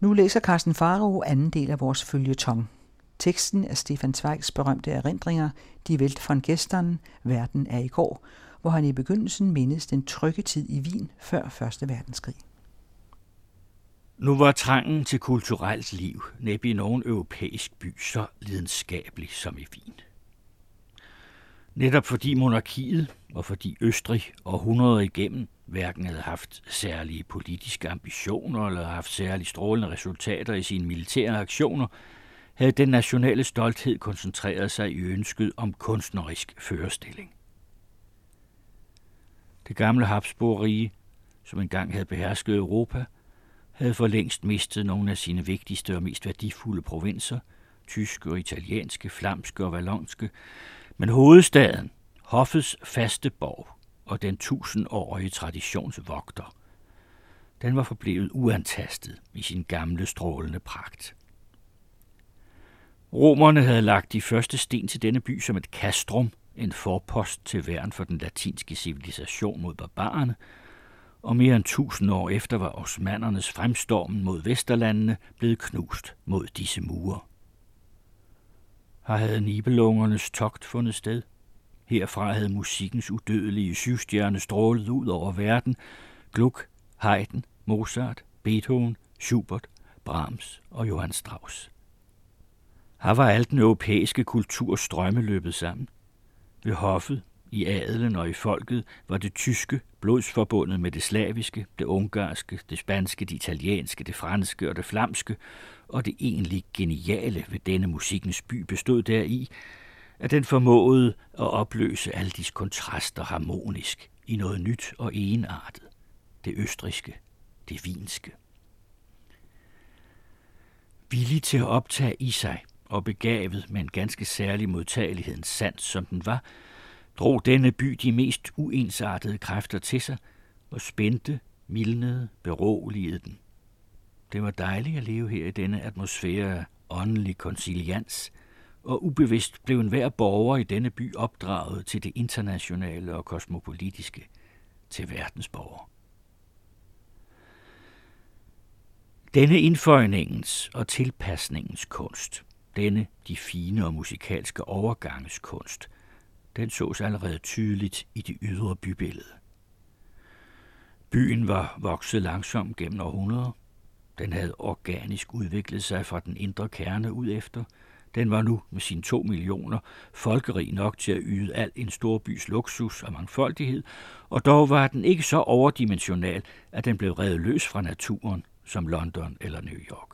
Nu læser Carsten Faro anden del af vores følgetong. Teksten er Stefan Zweigs berømte erindringer De Welt von Gestern, Verden er i går, hvor han i begyndelsen mindes den trygge tid i Wien før 1. verdenskrig. Nu var trangen til kulturelt liv næppe i nogen europæisk by så lidenskabelig som i Wien. Netop fordi monarkiet og fordi Østrig århundreder igennem hverken havde haft særlige politiske ambitioner eller haft særlig strålende resultater i sine militære aktioner, havde den nationale stolthed koncentreret sig i ønsket om kunstnerisk førestilling. Det gamle Habsburg-rige, som engang havde behersket Europa, havde for længst mistet nogle af sine vigtigste og mest værdifulde provinser, tyske og italienske, flamske og valonske, men hovedstaden, hoffets faste borg og den tusindårige traditionsvogter, den var forblevet uantastet i sin gamle strålende pragt. Romerne havde lagt de første sten til denne by som et castrum, en forpost til værn for den latinske civilisation mod barbarerne, og mere end tusind år efter var osmandernes fremstormen mod Vesterlandene blevet knust mod disse mure. Her havde Nibelungernes togt fundet sted. Herfra havde musikkens udødelige syvstjerne strålet ud over verden. Gluck, Haydn, Mozart, Beethoven, Schubert, Brahms og Johann Strauss. Her var alt den europæiske kultur strømmeløbet sammen. Ved hoffet, i adelen og i folket var det tyske blodsforbundet med det slaviske, det ungarske, det spanske, det italienske, det franske og det flamske, og det egentlig geniale ved denne musikkens by bestod deri, at den formåede at opløse alle disse kontraster harmonisk i noget nyt og enartet. Det østriske, det vinske. Villig til at optage i sig og begavet med en ganske særlig modtagelighedens sans, som den var, drog denne by de mest uensartede kræfter til sig og spændte, mildnede, beroligede den. Det var dejligt at leve her i denne atmosfære af åndelig konsilians, og ubevidst blev enhver borger i denne by opdraget til det internationale og kosmopolitiske, til verdensborger. Denne indføjningens og tilpasningens kunst, denne de fine og musikalske overganges kunst – den sås allerede tydeligt i det ydre bybillede. Byen var vokset langsomt gennem århundreder. Den havde organisk udviklet sig fra den indre kerne ud efter. Den var nu med sine to millioner folkerig nok til at yde al en storbys luksus og mangfoldighed, og dog var den ikke så overdimensional, at den blev revet løs fra naturen som London eller New York.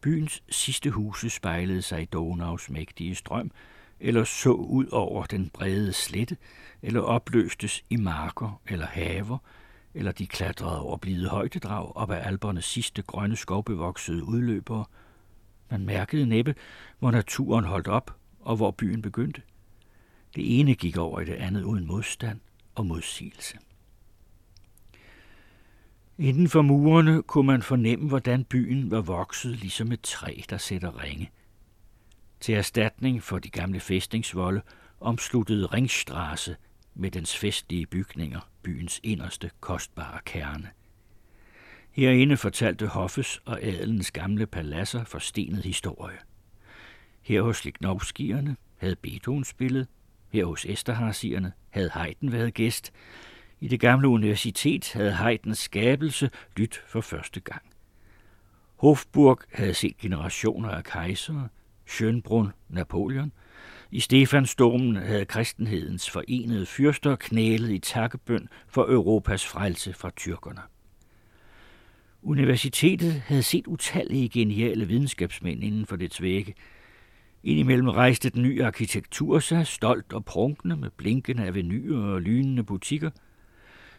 Byens sidste huse spejlede sig i Donaus mægtige strøm, eller så ud over den brede slette, eller opløstes i marker eller haver, eller de klatrede over blide højdedrag op ad albernes sidste grønne skovbevoksede udløbere. Man mærkede næppe, hvor naturen holdt op, og hvor byen begyndte. Det ene gik over i det andet uden modstand og modsigelse. Inden for murene kunne man fornemme, hvordan byen var vokset ligesom et træ, der sætter ringe. Til erstatning for de gamle fæstningsvolde omsluttede Ringstrasse med dens festlige bygninger byens inderste kostbare kerne. Herinde fortalte Hoffes og adelens gamle paladser forstenet historie. Her hos Lignovskierne havde Beethoven spillet, her hos Esterharsierne havde Haydn været gæst, i det gamle universitet havde Haydns skabelse lyt for første gang. Hofburg havde set generationer af kejsere, Schönbrunn, Napoleon. I Stefansdormen havde kristenhedens forenede fyrster knælet i takkebøn for Europas frelse fra tyrkerne. Universitetet havde set utallige geniale videnskabsmænd inden for dets vægge. Indimellem rejste den nye arkitektur sig, stolt og prunkende med blinkende avenuer og lynende butikker.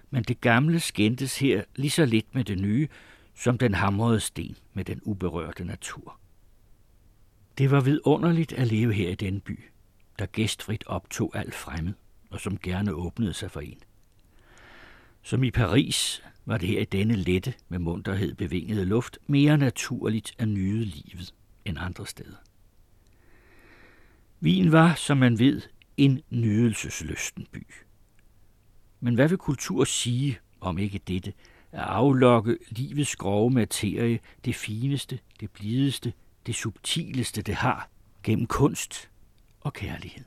Men det gamle skændtes her lige så lidt med det nye, som den hamrede sten med den uberørte natur. Det var vidunderligt at leve her i den by, der gæstfrit optog alt fremmed, og som gerne åbnede sig for en. Som i Paris var det her i denne lette, med munterhed bevingede luft, mere naturligt at nyde livet end andre steder. Wien var, som man ved, en nydelsesløsten by. Men hvad vil kultur sige, om ikke dette, at aflokke livets grove materie, det fineste, det blideste, det subtileste, det har, gennem kunst og kærlighed.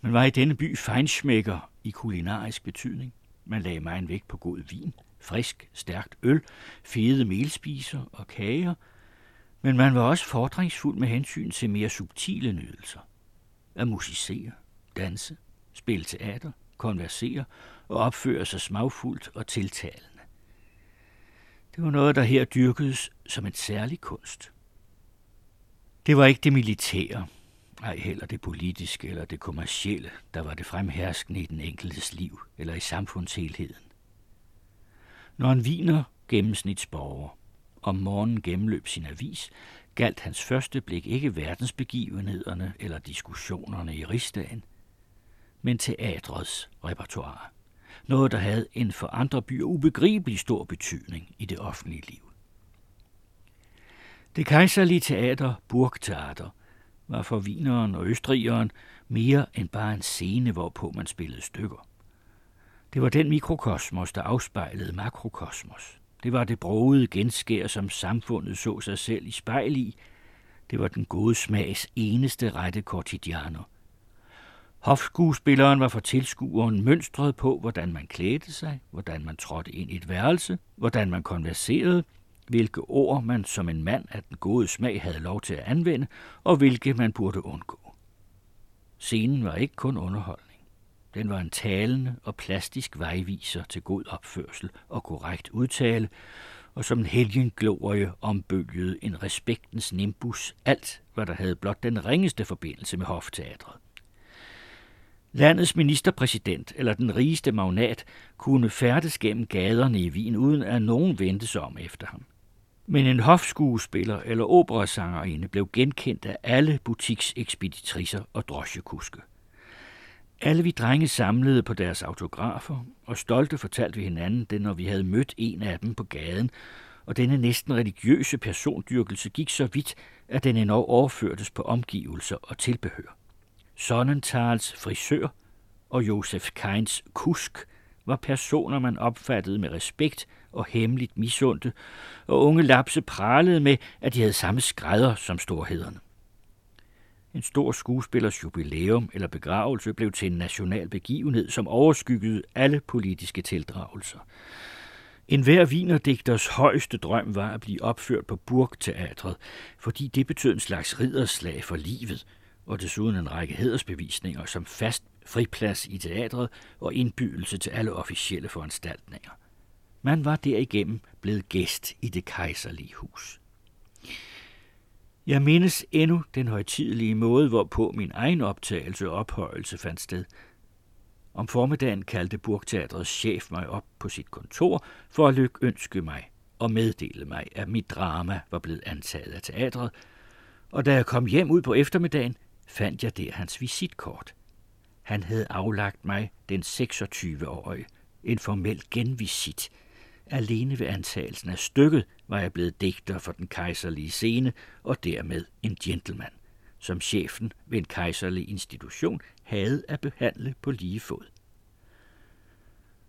Man var i denne by fejnsmækker i kulinarisk betydning. Man lagde mig en vægt på god vin, frisk, stærkt øl, fede melspiser og kager, men man var også fordringsfuld med hensyn til mere subtile nydelser. At musicere, danse, spille teater, konversere og opføre sig smagfuldt og tiltalende. Det var noget, der her dyrkedes som en særlig kunst. Det var ikke det militære, ej heller det politiske eller det kommercielle, der var det fremherskende i den enkeltes liv eller i samfundshelheden. Når en viner gennemsnitsborger om morgenen gennemløb sin avis, galt hans første blik ikke verdensbegivenhederne eller diskussionerne i rigsdagen, men teatrets repertoire. Noget, der havde en for andre byer ubegribelig stor betydning i det offentlige liv. Det kejserlige teater, Burgteater, var for vineren og østrigeren mere end bare en scene, hvorpå man spillede stykker. Det var den mikrokosmos, der afspejlede makrokosmos. Det var det brogede genskær, som samfundet så sig selv i spejl i. Det var den gode smags eneste rette quotidiano. Hofskuespilleren var for tilskueren mønstret på, hvordan man klædte sig, hvordan man trådte ind i et værelse, hvordan man konverserede, hvilke ord man som en mand af den gode smag havde lov til at anvende, og hvilke man burde undgå. Scenen var ikke kun underholdning. Den var en talende og plastisk vejviser til god opførsel og korrekt udtale, og som en helgenglorie ombølgede en respektens nimbus alt, hvad der havde blot den ringeste forbindelse med hofteatret. Landets ministerpræsident eller den rigeste magnat kunne færdes gennem gaderne i Wien, uden at nogen vendte sig om efter ham. Men en hofskuespiller eller operasangerinde blev genkendt af alle butiksekspeditriser og drosjekuske. Alle vi drenge samlede på deres autografer, og stolte fortalte vi hinanden det, når vi havde mødt en af dem på gaden, og denne næsten religiøse persondyrkelse gik så vidt, at den endnu overførtes på omgivelser og tilbehør. Sonnentals frisør og Josef Keins kusk var personer, man opfattede med respekt og hemmeligt misundte, og unge lapse pralede med, at de havde samme skrædder som storhederne. En stor skuespillers jubilæum eller begravelse blev til en national begivenhed, som overskyggede alle politiske tildragelser. En hver vinerdigters højeste drøm var at blive opført på Burgteatret, fordi det betød en slags ridderslag for livet, og desuden en række hedersbevisninger som fast friplads i teatret og indbydelse til alle officielle foranstaltninger. Man var derigennem blevet gæst i det kejserlige hus. Jeg mindes endnu den højtidelige måde, hvorpå min egen optagelse og ophøjelse fandt sted. Om formiddagen kaldte Burgteatrets chef mig op på sit kontor for at lykønske mig og meddele mig, at mit drama var blevet antaget af teatret, og da jeg kom hjem ud på eftermiddagen, fandt jeg der hans visitkort. Han havde aflagt mig den 26-årige en formel genvisit – Alene ved antagelsen af stykket var jeg blevet digter for den kejserlige scene og dermed en gentleman, som chefen ved en kejserlig institution havde at behandle på lige fod.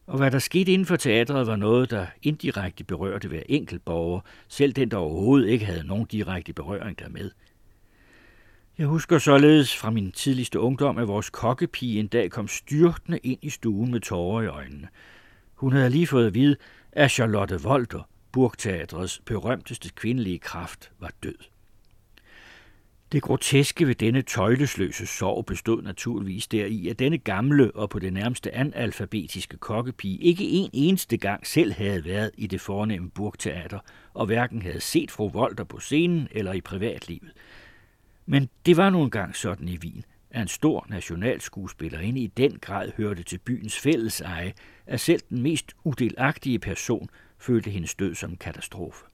Og hvad der skete inden for teatret var noget, der indirekte berørte hver enkelt borger, selv den, der overhovedet ikke havde nogen direkte berøring dermed. Jeg husker således fra min tidligste ungdom, at vores kokkepige en dag kom styrtende ind i stuen med tårer i øjnene. Hun havde lige fået at vide, at Charlotte Volter, Burgteatrets berømteste kvindelige kraft, var død. Det groteske ved denne tøjlesløse sorg bestod naturligvis deri, at denne gamle og på det nærmeste analfabetiske kokkepige ikke en eneste gang selv havde været i det fornemme burgteater, og hverken havde set fru Volter på scenen eller i privatlivet. Men det var nu engang sådan i Wien, at en stor nationalskuespillerinde i den grad hørte til byens fælles eje, at selv den mest udelagtige person følte hendes død som en katastrofe.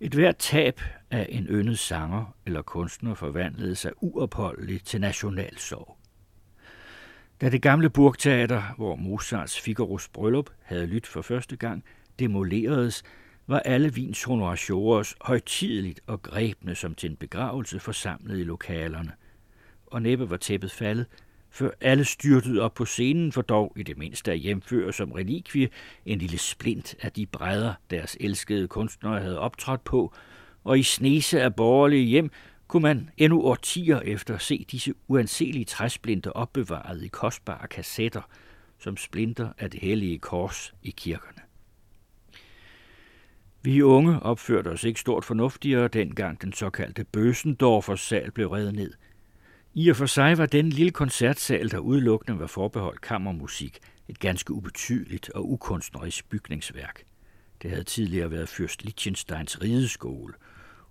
Et hvert tab af en yndet sanger eller kunstner forvandlede sig uopholdeligt til nationalsorg. Da det gamle burgteater, hvor Mozarts Figaros bryllup havde lyttet for første gang, demoleredes, var alle Wiens honoratiorer højtideligt og grebne som til en begravelse forsamlet i lokalerne, og næppe var tæppet faldet, før alle styrtede op på scenen, for dog i det mindste at hjemføre som relikvie en lille splint af de brædder, deres elskede kunstnere havde optrådt på, og i snese af borgerlige hjem kunne man endnu årtier efter se disse uanselige træsplinter opbevaret i kostbare kassetter, som splinter af det hellige kors i kirkerne. Vi unge opførte os ikke stort fornuftigere, dengang den såkaldte Bøsendorfers sal blev reddet ned. I og for sig var den lille koncertsal, der udelukkende var forbeholdt kammermusik, et ganske ubetydeligt og ukunstnerisk bygningsværk. Det havde tidligere været Fyrst Liechtensteins rideskole,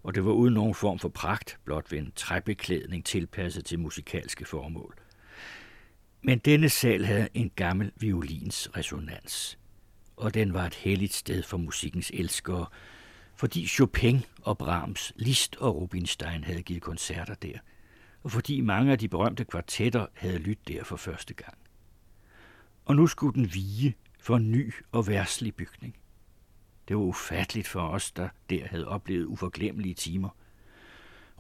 og det var uden nogen form for pragt, blot ved en træbeklædning tilpasset til musikalske formål. Men denne sal havde en gammel violins resonans, og den var et helligt sted for musikkens elskere, fordi Chopin og Brahms, Liszt og Rubinstein havde givet koncerter der, og fordi mange af de berømte kvartetter havde lyttet der for første gang. Og nu skulle den vige for en ny og værslig bygning. Det var ufatteligt for os, der der havde oplevet uforglemmelige timer.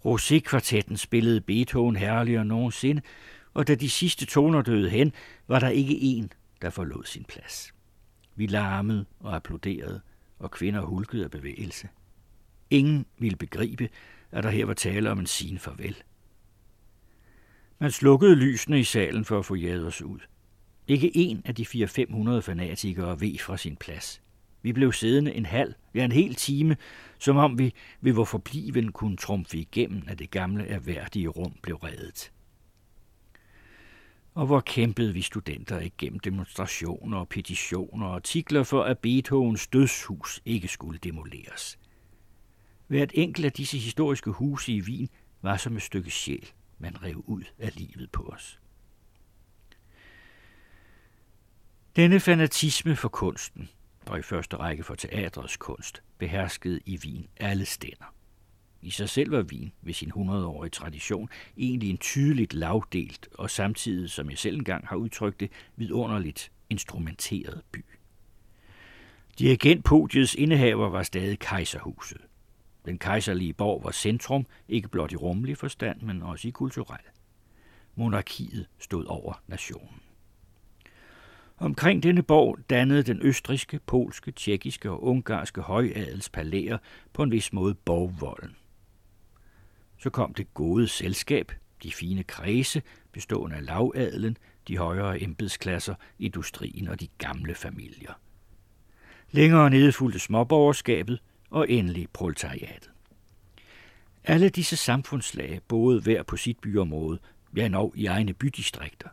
Rosé-kvartetten spillede Beethoven herligere nogensinde, og da de sidste toner døde hen, var der ikke en, der forlod sin plads. Vi larmede og applauderede, og kvinder hulkede af bevægelse. Ingen ville begribe, at der her var tale om en sin farvel. Man slukkede lysene i salen for at få Jaders ud. Ikke en af de 400-500 fanatikere ved fra sin plads. Vi blev siddende en halv, ja en hel time, som om vi ved vor forbliven kunne trumfe igennem, at det gamle erhverdige rum blev reddet. Og hvor kæmpede vi studenter igennem demonstrationer og petitioner og artikler for, at Beethovens dødshus ikke skulle demoleres. Hvert enkelt af disse historiske huse i Wien var som et stykke sjæl, man rev ud af livet på os. Denne fanatisme for kunsten, og i første række for teatrets kunst, beherskede i Wien alle stænder. I sig selv var Wien ved sin 100-årige tradition egentlig en tydeligt lavdelt og samtidig, som jeg selv engang har udtrykt det, vidunderligt instrumenteret by. Dirigentpodiets indehaver var stadig kejserhuset. Den kejserlige borg var centrum, ikke blot i rummelig forstand, men også i kulturel. Monarkiet stod over nationen. Omkring denne borg dannede den østriske, polske, tjekkiske og ungarske højadels palæer på en vis måde borgvolden. Så kom det gode selskab, de fine kredse, bestående af lavadelen, de højere embedsklasser, industrien og de gamle familier. Længere nede fulgte småborgerskabet og endelig proletariatet. Alle disse samfundslag boede hver på sit byområde, ja nok i egne bydistrikter.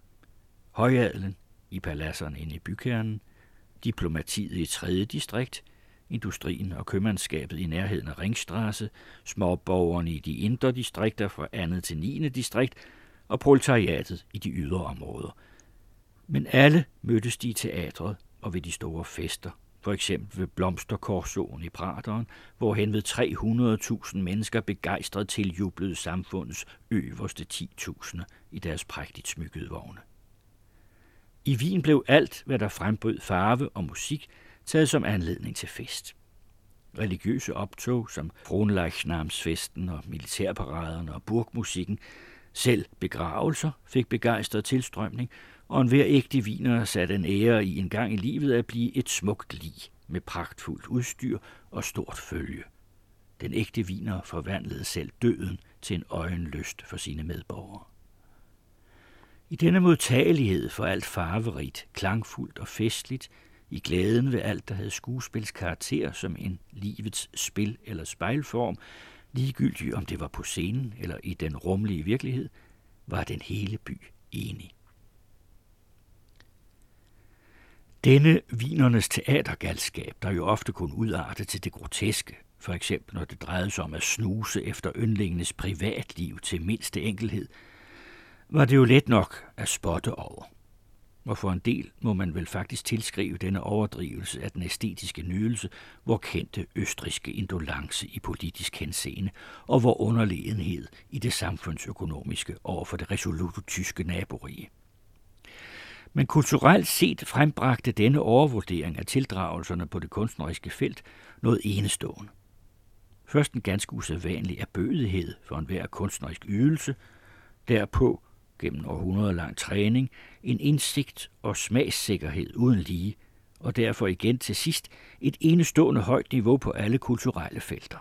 Højadelen i paladserne inde i bykernen, diplomatiet i tredje distrikt, industrien og købmandskabet i nærheden af Ringstrasse, småborgerne i de indre distrikter fra andet til 9. distrikt og proletariatet i de ydre områder. Men alle mødtes de i teatret og ved de store fester, for eksempel ved blomsterkorsåen i Prateren, hvor hen ved 300.000 mennesker begejstret tiljublede samfundets øverste 10.000 i deres prægtigt smykkede vogne. I Wien blev alt, hvad der frembød farve og musik, taget som anledning til fest. Religiøse optog som Kronleichnamsfesten og militærparaderne og burgmusikken, selv begravelser fik begejstret tilstrømning, og hver ægte viner satte en ære i en gang i livet at blive et smukt lig med pragtfuldt udstyr og stort følge. Den ægte viner forvandlede selv døden til en øjenlyst for sine medborgere. I denne modtagelighed for alt farverigt, klangfuldt og festligt, i glæden ved alt, der havde skuespilskarakter som en livets spil eller spejlform, ligegyldigt om det var på scenen eller i den rumlige virkelighed, var den hele by enig. Denne vinernes teatergalskab, der jo ofte kunne udarte til det groteske, for eksempel når det drejede sig om at snuse efter yndlingenes privatliv til mindste enkelhed, var det jo let nok at spotte over – og for en del må man vel faktisk tilskrive denne overdrivelse af den æstetiske nydelse, hvor kendte østriske indolence i politisk henseende, og hvor underlegenhed i det samfundsøkonomiske over for det resolute tyske naborige. Men kulturelt set frembragte denne overvurdering af tildragelserne på det kunstneriske felt noget enestående. Først en ganske usædvanlig erbødighed for enhver kunstnerisk ydelse, derpå gennem århundreder lang træning, en indsigt og smagssikkerhed uden lige, og derfor igen til sidst et enestående højt niveau på alle kulturelle felter.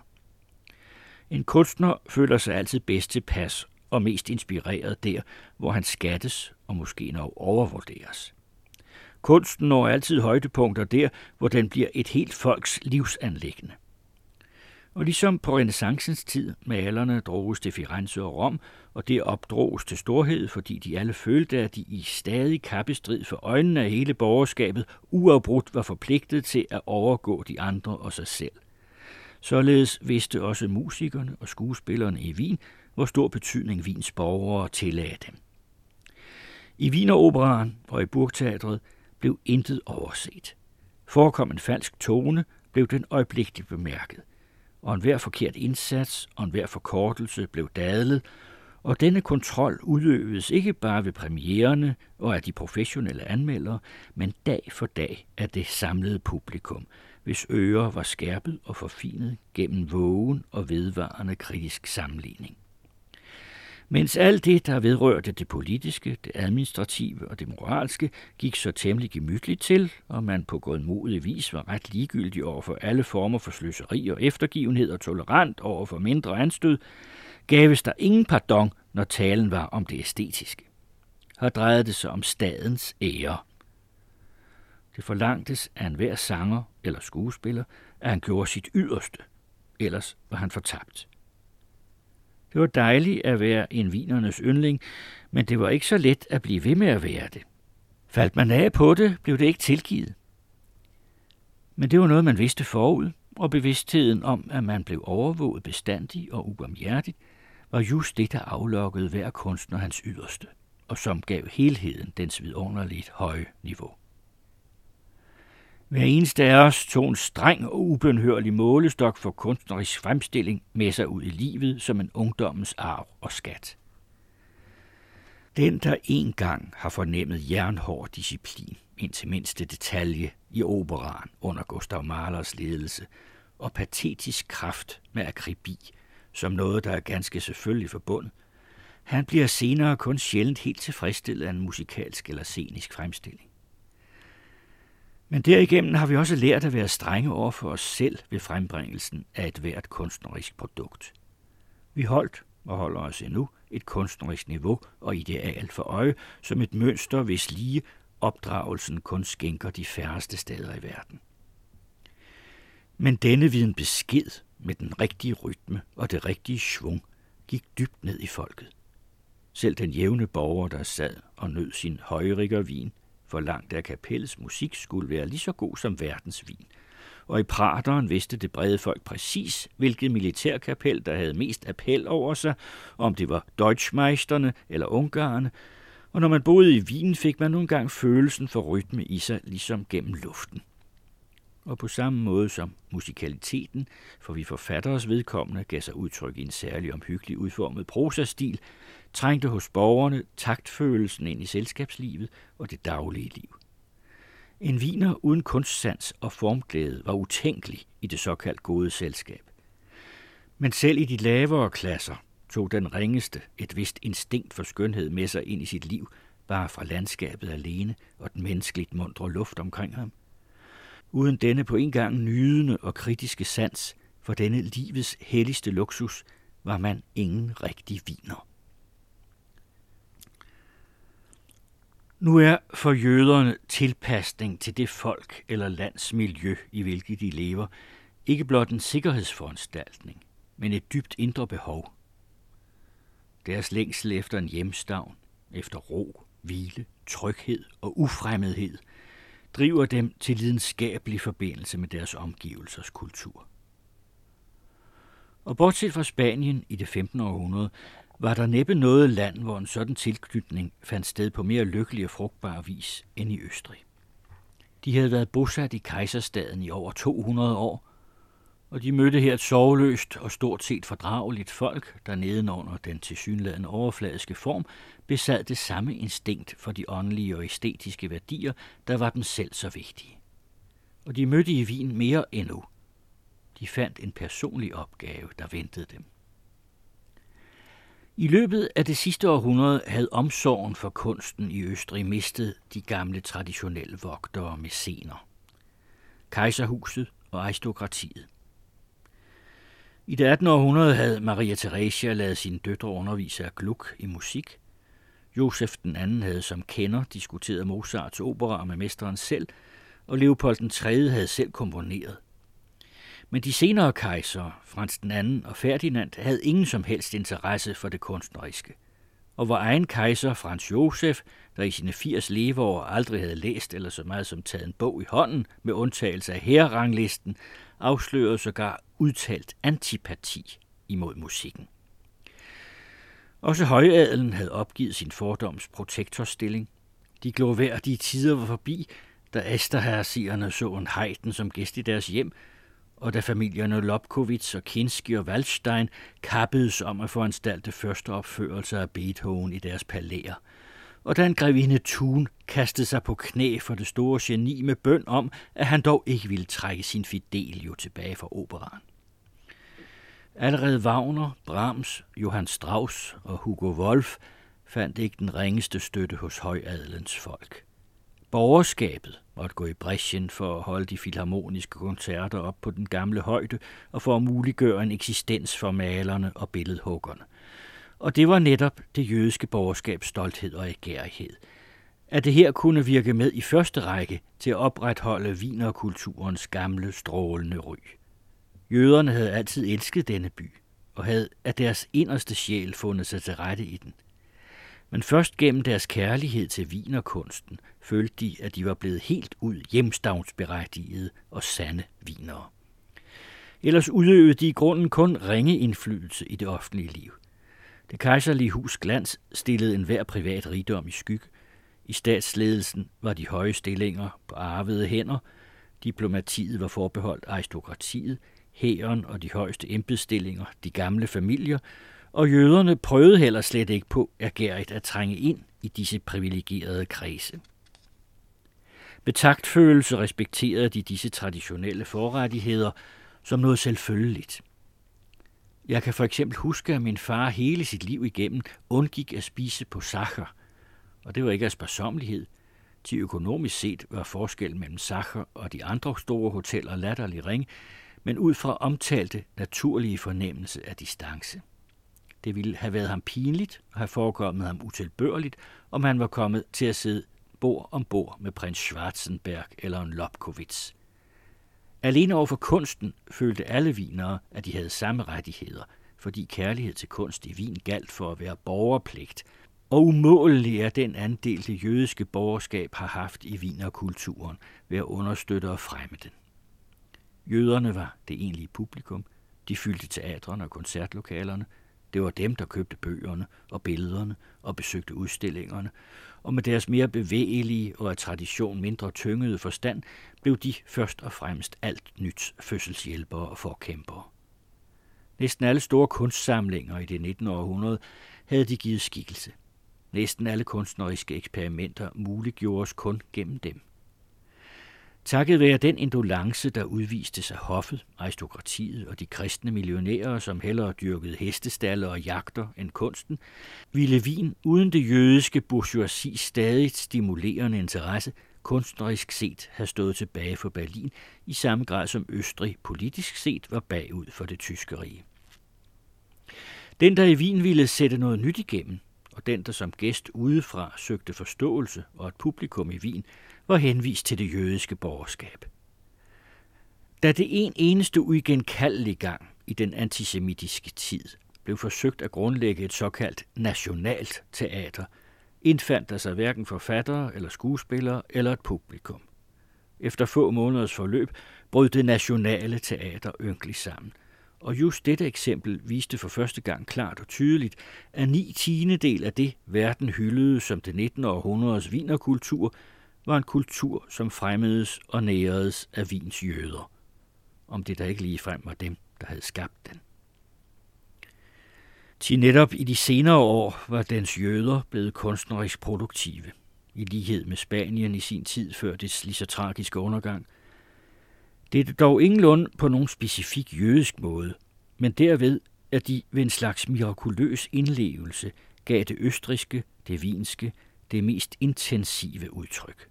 En kunstner føler sig altid bedst tilpas og mest inspireret der, hvor han skattes og måske nok overvurderes. Kunsten når altid højdepunkter der, hvor den bliver et helt folks livsanlæggende. Og ligesom på renaissancens tid, malerne droges til Firenze og Rom, og det opdroges til storhed, fordi de alle følte, at de i stadig kappestrid for øjnene af hele borgerskabet uafbrudt var forpligtet til at overgå de andre og sig selv. Således vidste også musikerne og skuespillerne i Wien, hvor stor betydning Wiens borgere tillagde dem. I Wieneroperaen og i Burgteatret blev intet overset. Forekom en falsk tone, blev den øjeblikkeligt bemærket. Og enhver forkert indsats og enhver forkortelse blev dadlet, og denne kontrol udøvedes ikke bare ved premiererne og af de professionelle anmeldere, men dag for dag af det samlede publikum, hvis ører var skærpet og forfinet gennem vågen og vedvarende kritisk sammenligning. Mens alt det, der vedrørte det politiske, det administrative og det moralske, gik så temmelig gemytligt til, og man på godmodig vis var ret ligegyldig over for alle former for sløseri og eftergivenhed og tolerant over for mindre anstød, gaves der ingen pardon, når talen var om det æstetiske. Her drejede det sig om stadens ære. Det forlangtes af enhver sanger eller skuespiller, at han gjorde sit yderste, ellers var han fortabt. Det var dejligt at være en vinernes yndling, men det var ikke så let at blive ved med at være det. Faldt man af på det, blev det ikke tilgivet. Men det var noget, man vidste forud, og bevidstheden om, at man blev overvåget bestandig og ubarmhjertigt, var just det, der aflokkede hver kunstner hans yderste, og som gav helheden dens vidunderligt høje niveau. Hver eneste af os tog en streng og ubenhørlig målestok for kunstnerisk fremstilling med sig ud i livet som en ungdommens arv og skat. Den, der engang har fornemmet jernhård disciplin indtil mindste detalje i operan under Gustav Mahlers ledelse, og patetisk kraft med akribi, som noget, der er ganske selvfølgelig forbundet, han bliver senere kun sjældent helt tilfredsstillet af en musikalsk eller scenisk fremstilling. Men derigennem har vi også lært at være strenge over for os selv ved frembringelsen af et hvert kunstnerisk produkt. Vi holdt og holder os endnu et kunstnerisk niveau og ideal for øje som et mønster, hvis lige opdragelsen kun skænker de færreste steder i verden. Men denne viden besked med den rigtige rytme og det rigtige svung gik dybt ned i folket. Selv den jævne borger, der sad og nød sin højrikker vin, forlangte, at kapellets musik skulle være lige så god som verdens vin. Og i Prateren vidste det brede folk præcis, hvilket militærkapel, der havde mest appel over sig, om det var Deutschmeisterne eller Ungarerne, og når man boede i Wien, fik man nogle gange følelsen for rytme i sig, ligesom gennem luften. Og på samme måde som musikaliteten, for vi forfatteres vedkommende gav sig udtryk i en særlig omhyggelig udformet prosastil, trængte hos borgerne taktfølelsen ind i selskabslivet og det daglige liv. En viner uden kunstsans og formglæde var utænkelig i det såkaldt gode selskab. Men selv i de lavere klasser tog den ringeste et vist instinkt for skønhed med sig ind i sit liv, bare fra landskabet alene og den menneskeligt mundre luft omkring ham. Uden denne på en gang nydende og kritiske sans for denne livets helligste luksus, var man ingen rigtig viner. Nu er for jøderne tilpasning til det folk eller lands miljø, i hvilket de lever, ikke blot en sikkerhedsforanstaltning, men et dybt indre behov. Deres længsel efter en hjemstavn, efter ro, hvile, tryghed og ufremmedhed, driver dem til lidenskabelig forbindelse med deres omgivelsers kultur. Og bortset fra Spanien i det 15. århundrede, var der næppe noget land, hvor en sådan tilknytning fandt sted på mere lykkelig og frugtbar vis end i Østrig. De havde været bosat i kejserstaden i over 200 år, og de mødte her et sovløst og stort set fordrageligt folk, der nedenunder den tilsyneladende overfladiske form besad det samme instinkt for de åndelige og æstetiske værdier, der var dem selv så vigtige. Og de mødte i Wien mere endnu. De fandt en personlig opgave, der ventede dem. I løbet af det sidste århundrede havde omsorgen for kunsten i Østrig mistet de gamle traditionelle vogtere og scener. Kejserhuset og aristokratiet. I det 18. århundrede havde Maria Theresia lavet sine døtre undervise af Gluck i musik. Josef den anden havde som kender diskuteret Mozarts opera med mesteren selv, og Leopold den 3. havde selv komponeret. Men de senere kejsere, Frans den anden og Ferdinand, havde ingen som helst interesse for det kunstneriske. Og vor egen kejser, Frans Josef, der i sine 80 leveår aldrig havde læst eller så meget som taget en bog i hånden, med undtagelse af herranglisten, afslørede sågar udtalt antipati imod musikken. Også højadelen havde opgivet sin fordoms protektorstilling. De gloværdige tider var forbi, da Esterhersigerne så en hejden som gæst i deres hjem, og da familierne Lobkowitz og Kinski og Waldstein kappedes om at foranstalte første opførelse af Beethoven i deres palæer. Og da en grevinde Thun kastede sig på knæ for det store geni med bøn om, at han dog ikke ville trække sin Fidelio tilbage fra operan. Allerede Wagner, Brahms, Johann Strauss og Hugo Wolf fandt ikke den ringeste støtte hos højadelens folk. Borgerskabet måtte gå i bræschen for at holde de filharmoniske koncerter op på den gamle højde og for at muliggøre en eksistens for malerne og billedhuggerne. Og det var netop det jødiske borgerskabs stolthed og ægærighed. At det her kunne virke med i første række til at opretholde vinerkulturens gamle, strålende ryg. Jøderne havde altid elsket denne by, og havde af deres inderste sjæl fundet sig til rette i den. Men først gennem deres kærlighed til vinerkunsten følte de, at de var blevet helt ud hjemstavnsberettigede og sande vinere. Ellers udøvede de i grunden kun ringe indflydelse i det offentlige liv. Det kejserlige hus Glans stillede enhver privat rigdom i skygge. I statsledelsen var de høje stillinger på arvede hænder. Diplomatiet var forbeholdt aristokratiet, hæren og de højeste embedsstillinger, de gamle familier, og jøderne prøvede heller slet ikke på ergærigt at trænge ind i disse privilegerede kredse. Med taktfølelse respekterede de disse traditionelle forrettigheder som noget selvfølgeligt. Jeg kan for eksempel huske, at min far hele sit liv igennem undgik at spise på sacher, og det var ikke af sparsomlighed. Til økonomisk set var forskellen mellem Sacher og de andre store hoteller latterlig ring, men ud fra omtalte naturlige fornemmelse af distance. Det ville have været ham pinligt og have forekommet ham utilbørligt, om han var kommet til at sidde bord om bord med prins Schwarzenberg eller en Lobkowitz. Alene over for kunsten følte alle vinere, at de havde samme rettigheder, fordi kærlighed til kunst i vin galt for at være borgerpligt, og umålelig er den andel, det jødiske borgerskab har haft i vinerkulturen ved at understøtte og fremme den. Jøderne var det egentlige publikum. De fyldte teatrene og koncertlokalerne. Det var dem, der købte bøgerne og billederne og besøgte udstillingerne, og med deres mere bevægelige og af tradition mindre tyngede forstand blev de først og fremmest alt nyt fødselshjælpere og forkæmpere. Næsten alle store kunstsamlinger i det 19. århundrede havde de givet skikkelse. Næsten alle kunstneriske eksperimenter muliggjordes kun gennem dem. Takket være den indolence, der udviste sig hoffet, aristokratiet og de kristne millionærer, som hellere dyrkede hestestalle og jagter end kunsten, ville Wien uden det jødiske bourgeoisie stadig stimulerende interesse kunstnerisk set have stået tilbage for Berlin i samme grad som Østrig politisk set var bagud for det tyske rige. Den, der i Wien ville sætte noget nyt igennem, og den, der som gæst udefra søgte forståelse og et publikum i Wien, var henvist til det jødiske borgerskab. Da det en eneste uigenkaldelig gang i den antisemitiske tid blev forsøgt at grundlægge et såkaldt nationalt teater, indfandt der sig hverken forfattere eller skuespillere eller et publikum. Efter få måneders forløb brød det nationale teater ynkeligt sammen – og just dette eksempel viste for første gang klart og tydeligt, at ni tiende del af det, verden hyldede som det 19. århundredes vinerkultur, var en kultur, som fremmedes og næredes af vins jøder. Om det der ikke lige frem var dem, der havde skabt den. Til netop i de senere år var dens jøder blevet kunstnerisk produktive, i lighed med Spanien i sin tid før dets lige så tragiske undergang – det er dog ingenlunde på nogen specifik jødisk måde, men derved at de ved en slags mirakuløs indlevelse gav det østriske, det vinske, det mest intensive udtryk.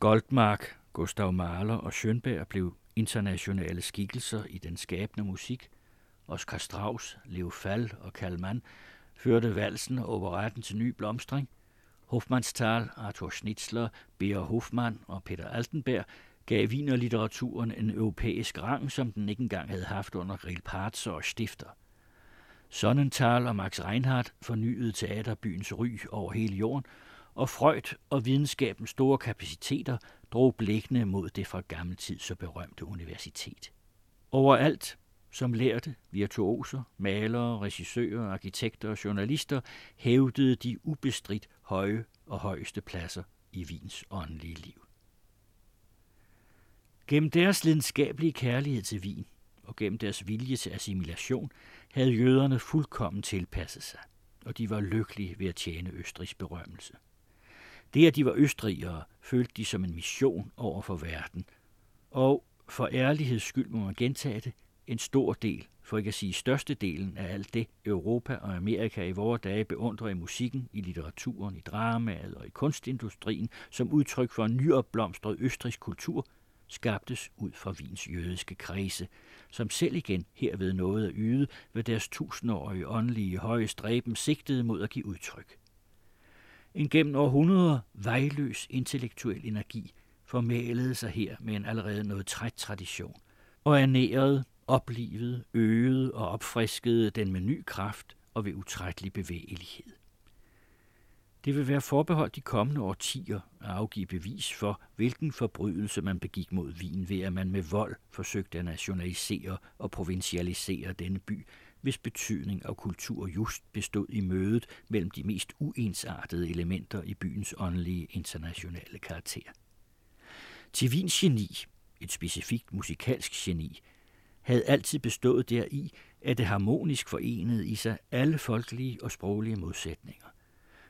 Goldmark, Gustav Mahler og Schönberg blev internationale skikkelser i den skabende musik. Oscar Strauss, Leo Fall og Karl Mann førte valsen og operetten til ny blomstring. Hofmannsthal, Arthur Schnitzler, Beer Hofmann og Peter Altenberg gav vinerlitteraturen en europæisk rang, som den ikke engang havde haft under Grillparzer og Stifter. Sonnenthal og Max Reinhardt fornyede teaterbyens ry over hele jorden, og Freud og videnskabens store kapaciteter drog blikkene mod det fra gammel tid så berømte universitet. Overalt, som lærte, virtuoser, malere, regissører, arkitekter og journalister, hævdede de ubestridt høje og højeste pladser i Wiens åndelige liv. Gennem deres lidenskabelige kærlighed til vin og gennem deres vilje til assimilation havde jøderne fuldkommen tilpasset sig, og de var lykkelige ved at tjene Østrigs berømmelse. Det, at de var østrigere, følte de som en mission over for verden. Og for ærligheds skyld må man gentage det, en stor del, for ikke at sige størstedelen af alt det, Europa og Amerika i vore dage beundrer i musikken, i litteraturen, i dramaet og i kunstindustrien, som udtryk for en nyopblomstret østrisk kultur, skabtes ud fra Wiens jødiske kredse, som selv igen herved nåede at yde, hvad deres tusindårige åndelige høje stræben sigtede mod at give udtryk. En gennem århundreder vejløs intellektuel energi formalede sig her med en allerede noget træt tradition, og ernærede, oplivede, øgede og opfriskede den med ny kraft og ved utrættelig bevægelighed. Det vil være forbeholdt de kommende årtier at afgive bevis for, hvilken forbrydelse man begik mod Wien ved, at man med vold forsøgte at nationalisere og provincialisere denne by, hvis betydning og kultur just bestod i mødet mellem de mest uensartede elementer i byens åndelige internationale karakter. Tivins geni, et specifikt musikalsk geni, havde altid bestået deri, at det harmonisk forenede i sig alle folkelige og sproglige modsætninger.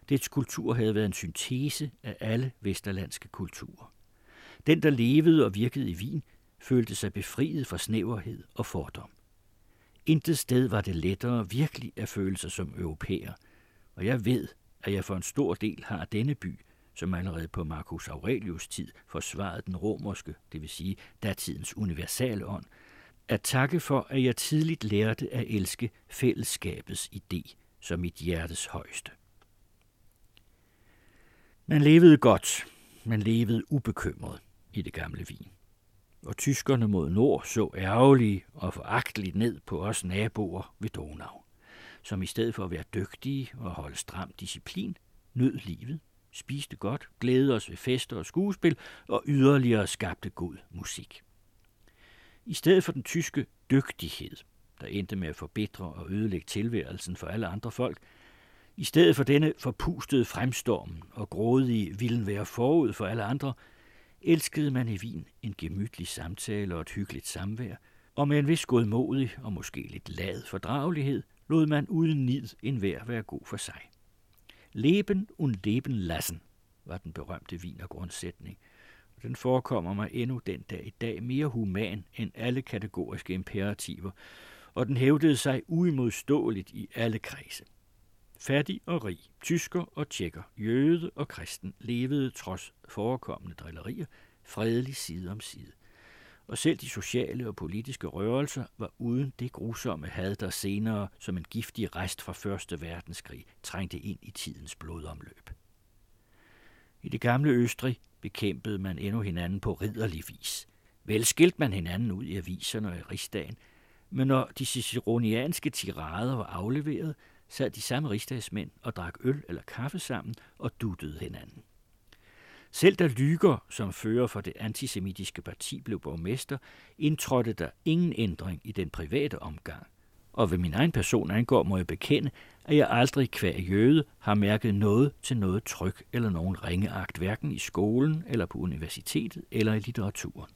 Dets kultur havde været en syntese af alle vesterlandske kulturer. Den, der levede og virkede i Wien, følte sig befriet fra snæverhed og fordom. Intet sted var det lettere virkelig at føle sig som europæer, og jeg ved, at jeg for en stor del har denne by, som allerede på Marcus Aurelius tid forsvarede den romerske, det vil sige datidens universale ånd, at takke for, at jeg tidligt lærte at elske fællesskabets idé som mit hjertes højeste. Man levede godt, man levede ubekymret i det gamle Wien. Og tyskerne mod nord så ærgerlige og foragteligt ned på os naboer ved Donau, som i stedet for at være dygtige og holde stram disciplin, nød livet, spiste godt, glædede os ved fester og skuespil og yderligere skabte god musik. I stedet for den tyske dygtighed, der endte med at forbedre og ødelægge tilværelsen for alle andre folk, i stedet for denne forpustede fremstorm og grådige vilden være forud for alle andre, elskede man i Wien en gemytlig samtale og et hyggeligt samvær, og med en vis godmodig og måske lidt lad fordragelighed, lod man uden nid en hver være god for sig. Leben und leben lassen var den berømte Wiener grundsætning, og den forekommer mig endnu den dag i dag mere human end alle kategoriske imperativer, og den hævdede sig uimodståeligt i alle kredse. Fattig og rig, tysker og tjekker, jøde og kristen levede trods forekommende drillerier fredelig side om side. Og selv de sociale og politiske rørelser var uden det grusomme had, der senere som en giftig rest fra Første Verdenskrig trængte ind i tidens blodomløb. I det gamle Østrig bekæmpede man endnu hinanden på ridderlig vis. Vel skilte man hinanden ud i aviserne og i rigsdagen, men når de ciceronianske tirader var afleveret, sad de samme rigsdagsmænd og drak øl eller kaffe sammen og duttede hinanden. Selv da Lyger, som fører for det antisemitiske parti, blev borgmester, indtrådte der ingen ændring i den private omgang. Og ved min egen person angår, må jeg bekende, at jeg aldrig kvæg jøde har mærket noget til noget tryk eller nogen ringeagt, hverken i skolen eller på universitetet eller i litteraturen.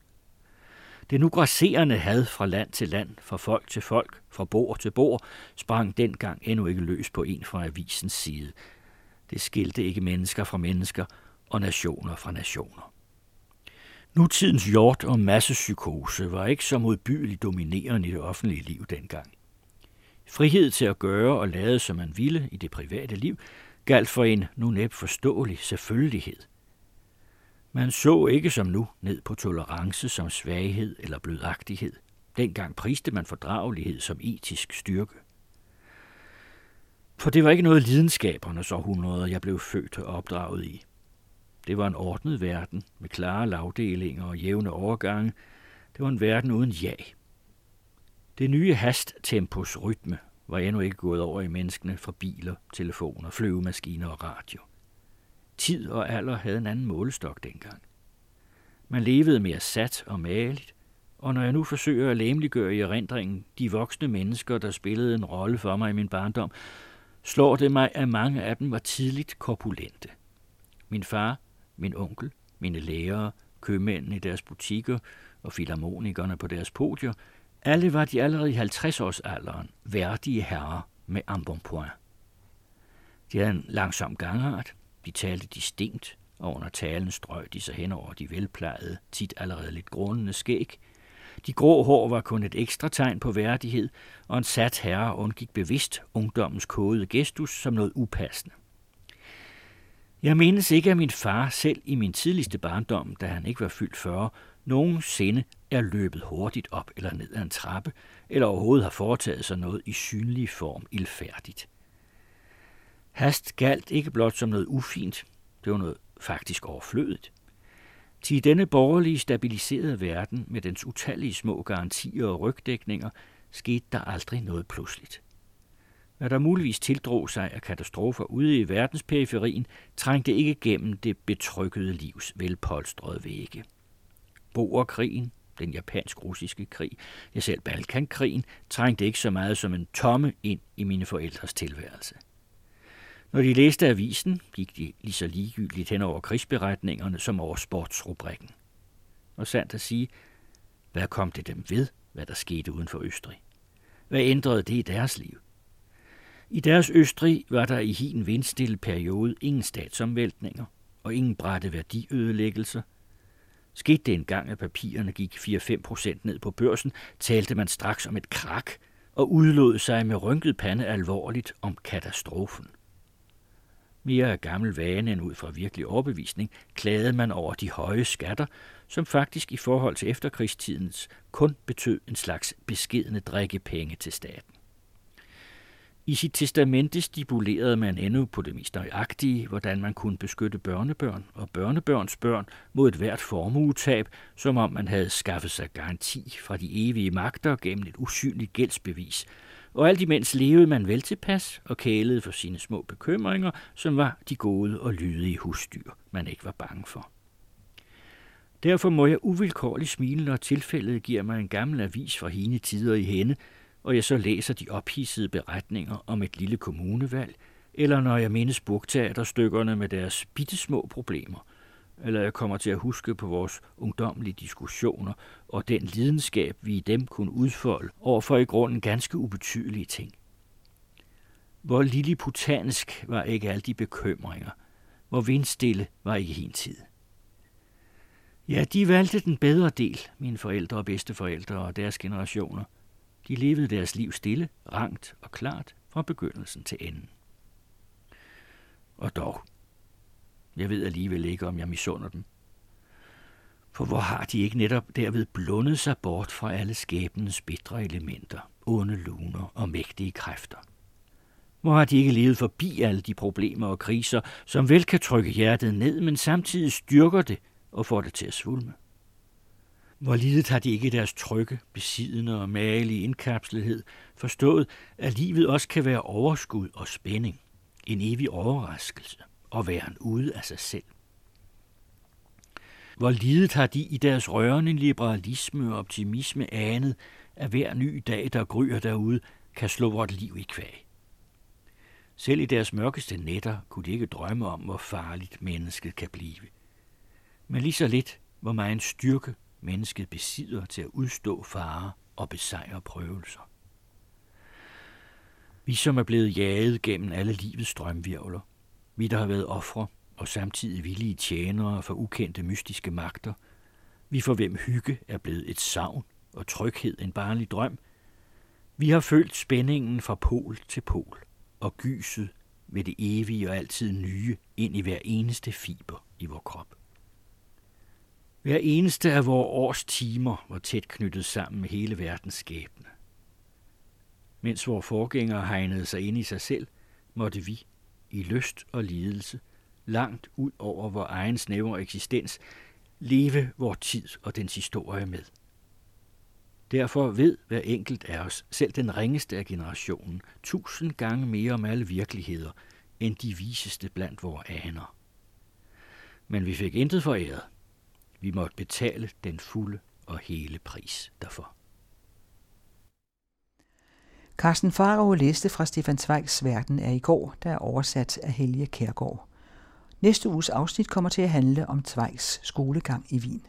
Det nu grasserende had fra land til land, fra folk til folk, fra bord til bord, sprang dengang endnu ikke løs på en fra avisens side. Det skilte ikke mennesker fra mennesker og nationer fra nationer. Nutidens hjort og massepsykose var ikke så modbydeligt dominerende i det offentlige liv dengang. Frihed til at gøre og lade, som man ville i det private liv, galt for en nu næb forståelig selvfølgelighed. Man så ikke som nu ned på tolerance som svaghed eller blødagtighed. Dengang priste man fordragelighed som etisk styrke. For det var ikke noget lidenskabernes århundrede, jeg blev født og opdraget i. Det var en ordnet verden med klare lavdelinger og jævne overgange. Det var en verden uden jag. Det nye hasttempos rytme var endnu ikke gået over i menneskene fra biler, telefoner, flyvemaskiner og radio. Tid og alder havde en anden målestok dengang. Man levede mere sat og maligt, og når jeg nu forsøger at læmeliggøre i erindringen de voksne mennesker, der spillede en rolle for mig i min barndom, slår det mig, at mange af dem var tidligt korpulente. Min far, min onkel, mine lærere, købmændene i deres butikker og filharmonikerne på deres podier, alle var de allerede i 50-årsalderen værdige herrer med embonpoint. De havde en langsom gangart, de talte distinkt, og under talen strøg de sig hen over de velplejede, tit allerede lidt grundende skæg. De grå hår var kun et ekstra tegn på værdighed, og en sat herre undgik bevidst ungdommens kodede gestus som noget upassende. Jeg mindes ikke, at min far selv i min tidligste barndom, da han ikke var fyldt 40, nogensinde er løbet hurtigt op eller ned ad en trappe, eller overhovedet har foretaget sig noget i synlig form ildfærdigt. Hast galt ikke blot som noget ufint, det var noget faktisk overflødigt. Til denne borgerlige stabiliserede verden med dens utallige små garantier og rygdækninger, skete der aldrig noget pludseligt. Hvad der muligvis tildrog sig af katastrofer ude i verdensperiferien, trængte ikke gennem det betrykkede livs velpolstrede vægge. Boerkrigen, den japansk-russiske krig, ja selv Balkankrigen, trængte ikke så meget som en tomme ind i mine forældres tilværelse. Når de læste avisen, gik de lige så ligegyldigt hen over krigsberetningerne som over sportsrubrikken. Og sandt at sige, hvad kom det dem ved, hvad der skete uden for Østrig? Hvad ændrede det i deres liv? I deres Østrig var der i hin vindstille periode ingen statsomvæltninger og ingen brætte værdiødelæggelser. Skete det engang, at papirerne gik 4-5 procent ned på børsen, talte man straks om et krak og udlod sig med rynket pande alvorligt om katastrofen. Mere af gammel vane end ud fra virkelig overbevisning, klagede man over de høje skatter, som faktisk i forhold til efterkrigstidens kun betød en slags beskedende drikkepenge til staten. I sit testamente stipulerede man endnu på det mest nøjagtige, hvordan man kunne beskytte børnebørn og børnebørns børn mod et hvert formuetab, som om man havde skaffet sig garanti fra de evige magter gennem et usynligt gældsbevis. Og alt imens levede man vel tilpas og kælede for sine små bekymringer, som var de gode og lydige husdyr, man ikke var bange for. Derfor må jeg uvilkårligt smile, når tilfældet giver mig en gammel avis fra hine tider i hende, og jeg så læser de ophissede beretninger om et lille kommunevalg, eller når jeg mindes bugteaterstykkerne med deres bittesmå problemer, eller jeg kommer til at huske på vores ungdomlige diskussioner og den lidenskab, vi i dem kunne udfolde over for i grunden ganske ubetydelige ting. Hvor lilliputansk var ikke alle de bekymringer, hvor vindstille var ikke hin tid. Ja, de valgte den bedre del, mine forældre og bedsteforældre og deres generationer – de levede deres liv stille, rangt og klart fra begyndelsen til enden. Og dog, jeg ved alligevel ikke, om jeg misunder dem. For hvor har de ikke netop derved blundet sig bort fra alle skæbnens bitre elementer, onde luner og mægtige kræfter? Hvor har de ikke levet forbi alle de problemer og kriser, som vel kan trykke hjertet ned, men samtidig styrker det og får det til at svulme? Hvor lidet har de ikke deres trygge, besiddende og malige indkapslethed forstået, at livet også kan være overskud og spænding, en evig overraskelse og væren ude af sig selv. Hvor lidet har de i deres rørende liberalisme og optimisme anet, at hver ny dag, der gryer derude, kan slå vort liv i kvæg. Selv i deres mørkeste nætter kunne de ikke drømme om, hvor farligt mennesket kan blive. Men lige så lidt, hvor meget styrke mennesket besidder til at udstå fare og besejre prøvelser. Vi som er blevet jaget gennem alle livets strømvirvler, vi der har været ofre og samtidig villige tjenere for ukendte mystiske magter, vi for hvem hygge er blevet et savn og tryghed en barnlig drøm, Vi har følt spændingen fra pol til pol og gyset ved det evige og altid nye ind i hver eneste fiber i vor krop. Hver eneste af vores års timer var tæt knyttet sammen med hele verdens skæbne. Mens vores forgængere hegnede sig ind i sig selv, måtte vi, i lyst og lidelse, langt ud over vores egen snævre eksistens, leve vor tid og dens historie med. Derfor ved hver enkelt af os, selv den ringeste af generationen, tusind gange mere om alle virkeligheder, end de viseste blandt vores aner. Men vi fik intet foræret. Vi måtte betale den fulde og hele pris derfor. Carsten Faro læste fra Stefan Zweigs Verden er i går, der er oversat af Helge Kærgaard. Næste uges afsnit kommer til at handle om Zweigs skolegang i Wien.